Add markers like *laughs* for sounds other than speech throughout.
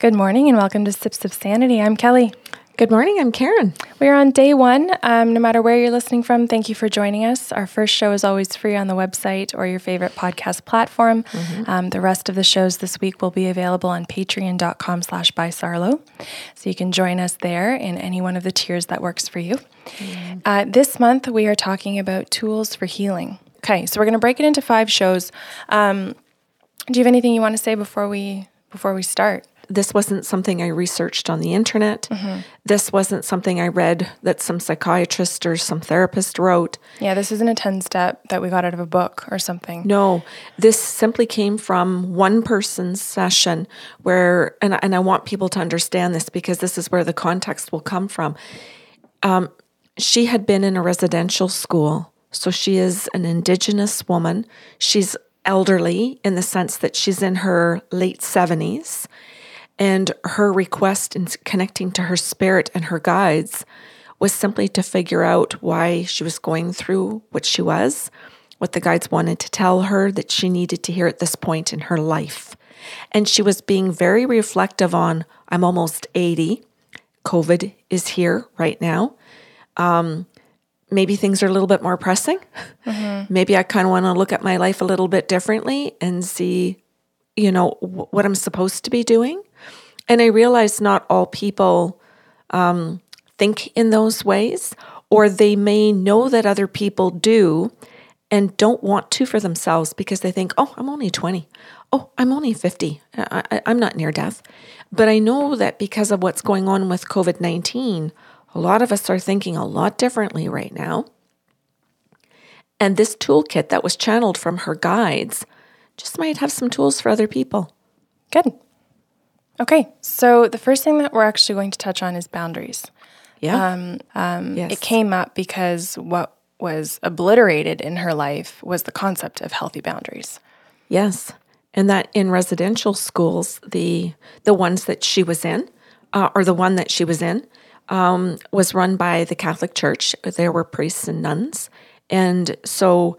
Good morning and welcome to Sips of Sanity. I'm Kelly. Good morning. I'm Karen. We're on day one. Um, no matter where you're listening from, thank you for joining us. Our first show is always free on the website or your favorite podcast platform. Mm-hmm. Um, the rest of the shows this week will be available on patreon.com slash by Sarlo. So you can join us there in any one of the tiers that works for you. Mm-hmm. Uh, this month, we are talking about tools for healing. Okay, so we're going to break it into five shows. Um, do you have anything you want to say before we before we start? This wasn't something I researched on the internet. Mm-hmm. This wasn't something I read that some psychiatrist or some therapist wrote. Yeah, this isn't a 10 step that we got out of a book or something. No, this simply came from one person's session where, and, and I want people to understand this because this is where the context will come from. Um, she had been in a residential school. So she is an Indigenous woman. She's elderly in the sense that she's in her late 70s and her request in connecting to her spirit and her guides was simply to figure out why she was going through what she was, what the guides wanted to tell her that she needed to hear at this point in her life. And she was being very reflective on I'm almost 80. COVID is here right now. Um, maybe things are a little bit more pressing. Mm-hmm. Maybe I kind of want to look at my life a little bit differently and see, you know, w- what I'm supposed to be doing. And I realize not all people um, think in those ways, or they may know that other people do and don't want to for themselves because they think, oh, I'm only 20. Oh, I'm only 50. I, am not near death. But I know that because of what's going on with COVID 19, a lot of us are thinking a lot differently right now. And this toolkit that was channeled from her guides just might have some tools for other people. Good. Okay, so the first thing that we're actually going to touch on is boundaries. Yeah. Um, um, yes. It came up because what was obliterated in her life was the concept of healthy boundaries. Yes, and that in residential schools, the the ones that she was in, uh, or the one that she was in, um, was run by the Catholic Church. There were priests and nuns, and so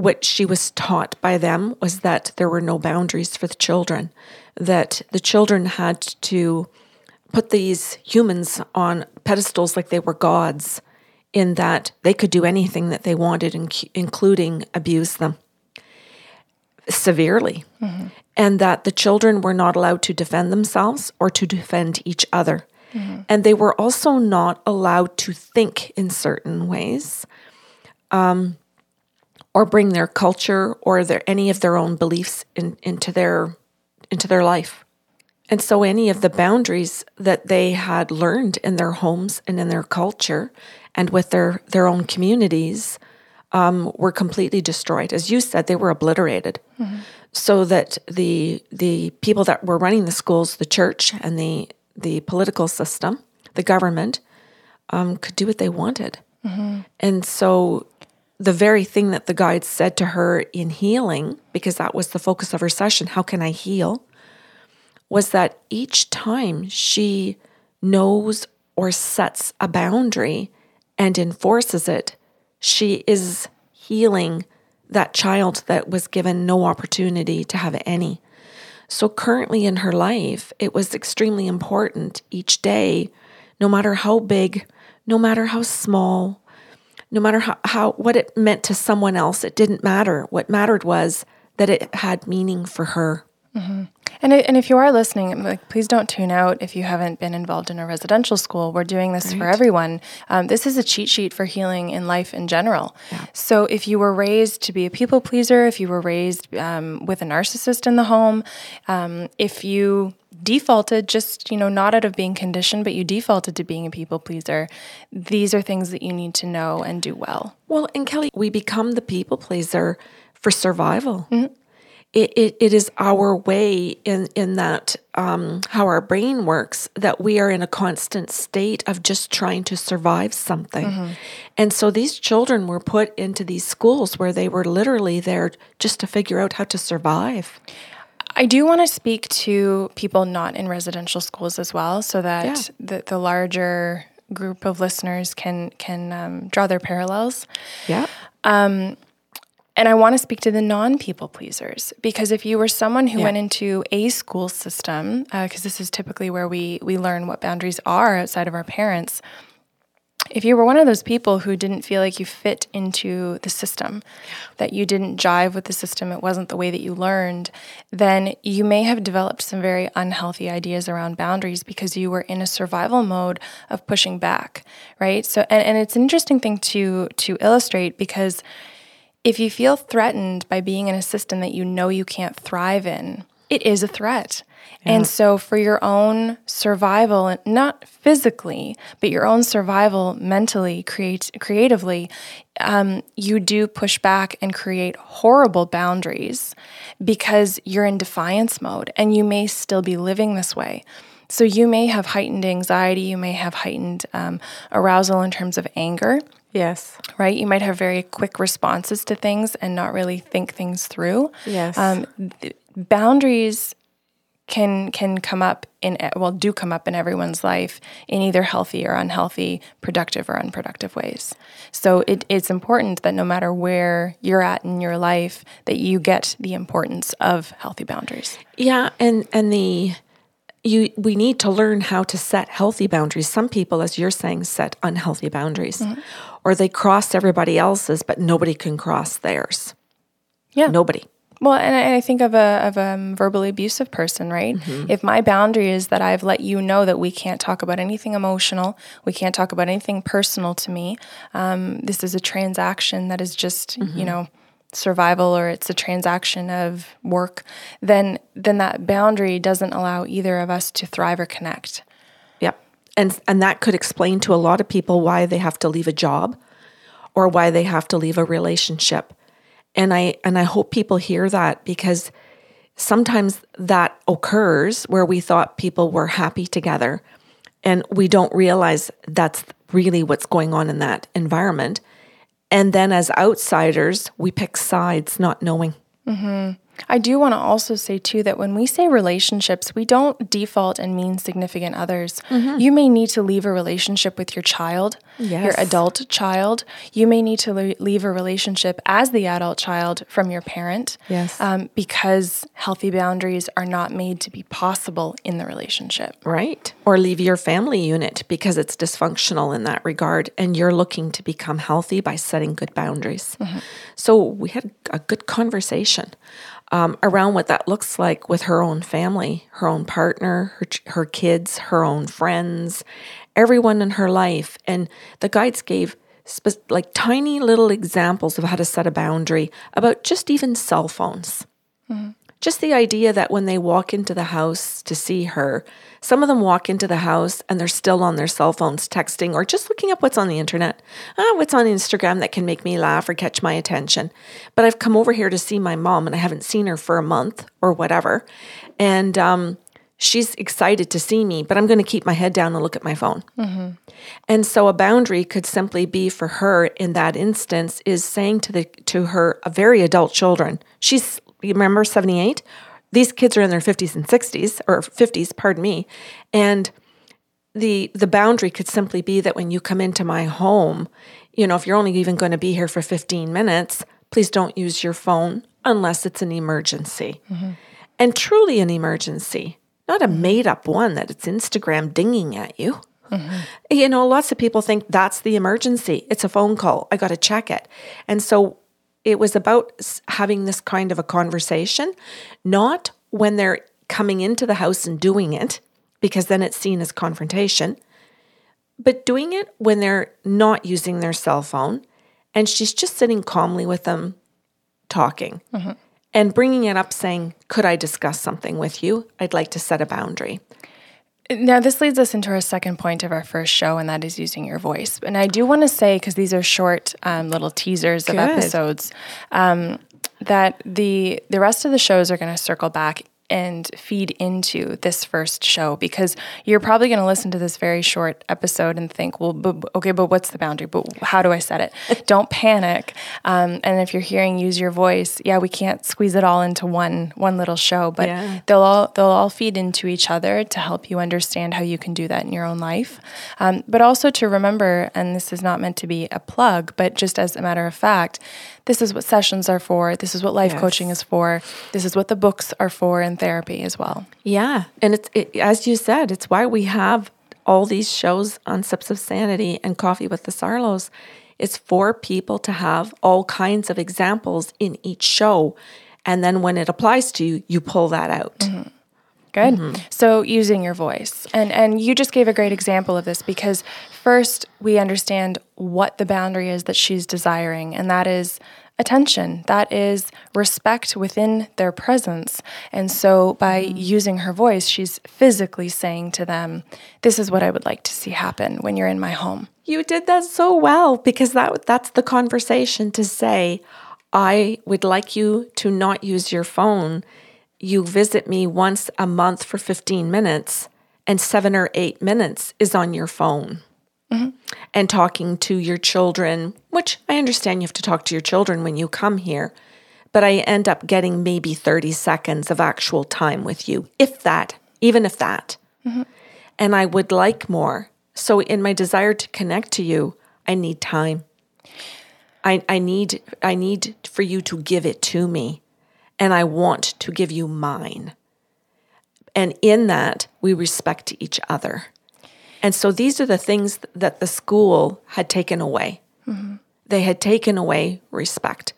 what she was taught by them was that there were no boundaries for the children that the children had to put these humans on pedestals like they were gods, in that they could do anything that they wanted, including abuse them severely. Mm-hmm. And that the children were not allowed to defend themselves or to defend each other. Mm-hmm. And they were also not allowed to think in certain ways. Um, or bring their culture or their any of their own beliefs in, into their into their life. And so, any of the boundaries that they had learned in their homes and in their culture and with their, their own communities um, were completely destroyed. As you said, they were obliterated. Mm-hmm. So that the, the people that were running the schools, the church, and the, the political system, the government, um, could do what they wanted. Mm-hmm. And so, the very thing that the guide said to her in healing, because that was the focus of her session how can I heal? was that each time she knows or sets a boundary and enforces it, she is healing that child that was given no opportunity to have any. So, currently in her life, it was extremely important each day, no matter how big, no matter how small, no matter how, how what it meant to someone else, it didn't matter. What mattered was that it had meaning for her. Mm-hmm. And, and if you are listening, like, please don't tune out if you haven't been involved in a residential school. We're doing this right. for everyone. Um, this is a cheat sheet for healing in life in general. Yeah. So if you were raised to be a people pleaser, if you were raised um, with a narcissist in the home, um, if you defaulted just you know not out of being conditioned but you defaulted to being a people pleaser. These are things that you need to know and do well. Well and kelly we become the people pleaser for survival. Mm-hmm. it, it, it is our way in in that um, how our brain works that we are in a constant state of just trying to survive something. Mm-hmm. and so these children were put into these schools where they were literally there just to figure out how to survive I do want to speak to people not in residential schools as well, so that yeah. the, the larger group of listeners can can um, draw their parallels. Yeah. Um, and I want to speak to the non people pleasers because if you were someone who Yeah. went into a school system, because this is typically where we we learn what boundaries are outside of our parents. If you were one of those people who didn't feel like you fit into the system, that you didn't jive with the system, it wasn't the way that you learned, then you may have developed some very unhealthy ideas around boundaries because you were in a survival mode of pushing back, right? So, and, and it's an interesting thing to to illustrate because if you feel threatened by being in a system that you know you can't thrive in, it is a threat. And so, for your own survival, not physically, but your own survival mentally, create, creatively, um, you do push back and create horrible boundaries because you're in defiance mode and you may still be living this way. So, you may have heightened anxiety, you may have heightened um, arousal in terms of anger Yes. right? You might have very quick responses to things and not really think things through. Yes. Um, th- boundaries can can come up in well do come up in everyone's life in either healthy or unhealthy, productive or unproductive ways. So it, it's important that no matter where you're at in your life, that you get the importance of healthy boundaries. Yeah, and and the you we need to learn how to set healthy boundaries. Some people, as you're saying, set unhealthy boundaries, mm-hmm. or they cross everybody else's, but nobody can cross theirs. Yeah. Nobody. Well, and I, I think of a of a um, verbally abusive person, right? If my boundary is that I've let you know that we can't talk about anything emotional, we can't talk about anything personal to me. Um, this is a transaction that is just you know survival, or it's a transaction of work. Then then that boundary doesn't allow either of us to thrive or connect. Yep. And and that could explain to a lot of people why they have to leave a job or why they have to leave a relationship. And I and I hope people hear that because sometimes that occurs where we thought people were happy together and we don't realize that's really what's going on in that environment. And then as outsiders, we pick sides not knowing. Mm-hmm. I do want to also say too that when we say relationships, we don't default and mean significant others. You may need to leave a relationship with your child, your adult child. You may need to le- leave a relationship as the adult child from your parent. Yes. Um, because healthy boundaries are not made to be possible in the relationship. Right. Or leave your family unit because it's dysfunctional in that regard and you're looking to become healthy by setting good boundaries. So we had a good conversation um, around what that looks like with her own family, her own partner, her, her kids, her own friends, everyone in her life. And the guides gave spe- like tiny little examples of how to set a boundary about just even cell phones. Just the idea that when they walk into the house to see her, some of them walk into the house and they're still on their cell phones texting or just looking up what's on the internet. Ah, what's on Instagram that can make me laugh or catch my attention. But I've come over here to see my mom and I haven't seen her for a month or whatever. And um, she's excited to see me, but I'm going to keep my head down and look at my phone. And so a boundary could simply be for her in that instance is saying to the to her a very adult children. She's you remember 78? These kids are in their 50s and 60s or 50s, pardon me. And the the boundary could simply be that when you come into my home, you know, if you're only even going to be here for 15 minutes, please don't use your phone unless it's an emergency. Mm-hmm. And truly an emergency, not a mm-hmm. made up one that it's Instagram dinging at you. Mm-hmm. You know, lots of people think that's the emergency. It's a phone call. I got to check it. And so it was about having this kind of a conversation, not when they're coming into the house and doing it, because then it's seen as confrontation, but doing it when they're not using their cell phone and she's just sitting calmly with them talking mm-hmm. and bringing it up saying, Could I discuss something with you? I'd like to set a boundary. Now, this leads us into our second point of our first show, and that is using your voice. And I do want to say, because these are short um, little teasers of episodes, um, that the the rest of the shows are going to circle back and feed into this first show because you're probably going to listen to this very short episode and think, well, but, okay, but what's the boundary? But how do I set it? *laughs* Don't panic. Um, and if you're hearing use your voice, yeah, we can't squeeze it all into one one little show, but Yeah. they'll all they'll all feed into each other to help you understand how you can do that in your own life. Um, but also to remember, and this is not meant to be a plug, but just as a matter of fact, this is what sessions are for. This is what life Yes. coaching is for. This is what the books are for in therapy as well. Yeah. And it's, it, as you said, it's why we have all these shows on Sips of Sanity and Coffee with the Sarlos. It's for people to have all kinds of examples in each show. And then when it applies to you, you pull that out. Mm-hmm. Good. Mm-hmm. So using your voice. And and you just gave a great example of this because first we understand what the boundary is that she's desiring and that is attention. That is respect within their presence. And so by Mm-hmm. using her voice, she's physically saying to them, this is what I would like to see happen when you're in my home. You did that so well because that that's the conversation to say, I would like you to not use your phone. You visit me once a month for 15 minutes, and seven or eight minutes is on your phone. Mm-hmm. And talking to your children, which I understand you have to talk to your children when you come here, but I end up getting maybe 30 seconds of actual time with you, if that, even if that mm-hmm. and I would like more. So, in my desire to connect to you, I need time. I, I need I need for you to give it to me, and I want to give you mine. And in that, we respect each other. And so these are the things that the school had taken away. They had taken away respect.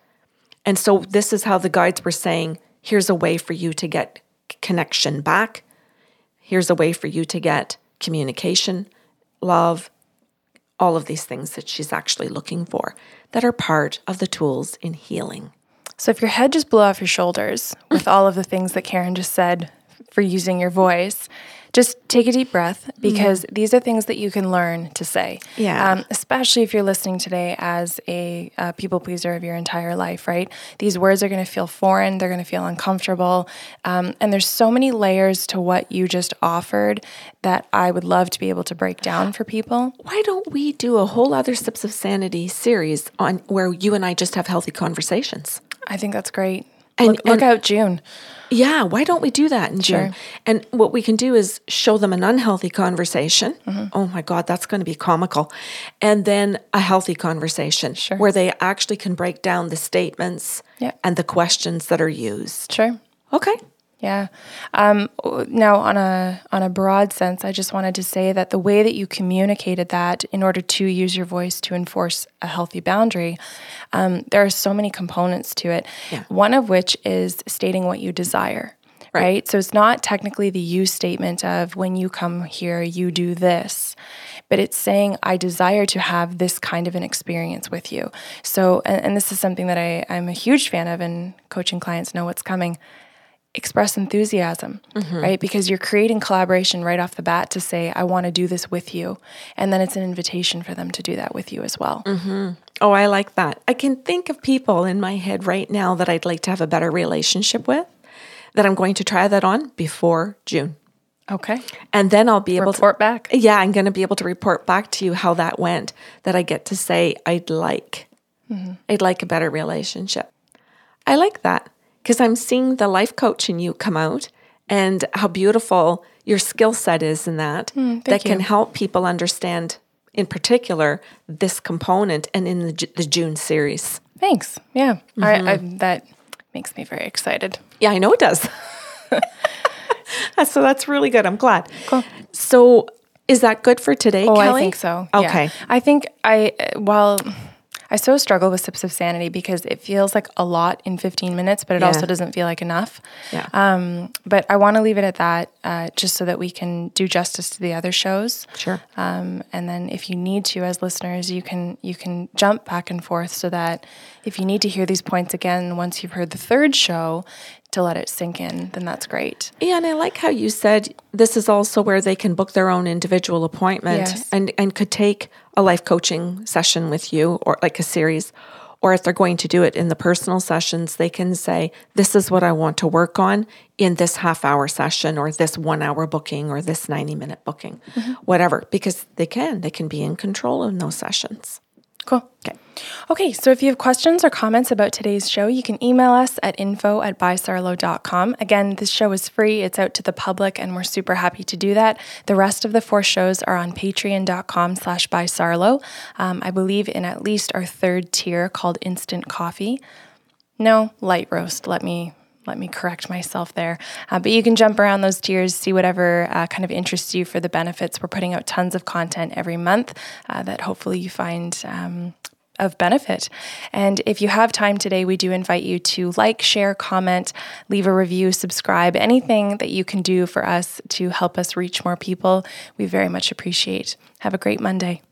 And so this is how the guides were saying here's a way for you to get connection back. Here's a way for you to get communication, love, all of these things that she's actually looking for that are part of the tools in healing. So if your head just blew off your shoulders with all of the things that Karen just said for using your voice, just take a deep breath because these are things that you can learn to say. Yeah. Um, especially if you're listening today as a, uh people pleaser of your entire life, right? These words are going to feel foreign. They're going to feel uncomfortable. Um, and there's so many layers to what you just offered that I would love to be able to break down for people. Why don't we do a whole other Sips of Sanity series on where you and I just have healthy conversations? I think that's great. And- look, look and- out, June. Yeah, why don't we do that in June? Sure. And what we can do is show them an unhealthy conversation. Mm-hmm. Oh my God, that's going to be comical. And then a healthy conversation Sure. where they actually can break down the statements Yeah. and the questions that are used. Sure. Okay. Yeah. Um, now, on a on a broad sense, I just wanted to say that the way that you communicated that in order to use your voice to enforce a healthy boundary, um, there are so many components to it. Yeah. One of which is stating what you desire. Right. Right. So it's not technically the you statement of when you come here, you do this, but it's saying, I desire to have this kind of an experience with you. So, and, and this is something that I, I'm a huge fan of, and coaching clients know what's coming express enthusiasm, mm-hmm. right? Because you're creating collaboration right off the bat to say, I want to do this with you. And then it's an invitation for them to do that with you as well. Mm-hmm. Oh, I like that. I can think of people in my head right now that I'd like to have a better relationship with that I'm going to try that on before June. Okay. And then I'll be able Report to report back. Yeah, I'm going to be able to report back to you how that went. That I get to say I'd like, mm-hmm. I'd like a better relationship. I like that because I'm seeing the life coach in you come out and how beautiful your skill set is in that. Hmm, that can help people understand, in particular, this component and in the, the June series. Thanks. Yeah. I, mm-hmm. I, that makes me very excited. Yeah, I know it does. *laughs* so that's really good. I'm glad. Cool. So is that good for today, Oh, Kelly? I think so. yeah. Okay. I think I, while I so struggle with Sips of Sanity because it feels like a lot in 15 minutes, but it Yeah. also doesn't feel like enough. Yeah. Um, but I want to leave it at that uh, just so that we can do justice to the other shows. Sure. Um, and then if you need to, as listeners, you can you can jump back and forth so that if you need to hear these points again once you've heard the third show to let it sink in, then that's great. Yeah, and I like how you said this is also where they can book their own individual appointment Yes. and, and could take a life coaching session with you or like a series. Or if they're going to do it in the personal sessions, they can say, This is what I want to work on in this half hour session or this one hour booking or this 90 minute booking, mm-hmm. whatever, because they can. They can be in control in those sessions. Cool. Okay. Okay, so if you have questions or comments about today's show, you can email us at info at bysarlo.com. Again, this show is free, it's out to the public, and we're super happy to do that. The rest of the four shows are on patreon.com slash bysarlo. Um, I believe in at least our third tier called Instant Coffee. No, light roast. Let me let me correct myself there. Uh, but you can jump around those tiers, see whatever uh, kind of interests you for the benefits. We're putting out tons of content every month uh, that hopefully you find um, of benefit. And if you have time today, we do invite you to like, share, comment, leave a review, subscribe, anything that you can do for us to help us reach more people. We very much appreciate. Have a great Monday.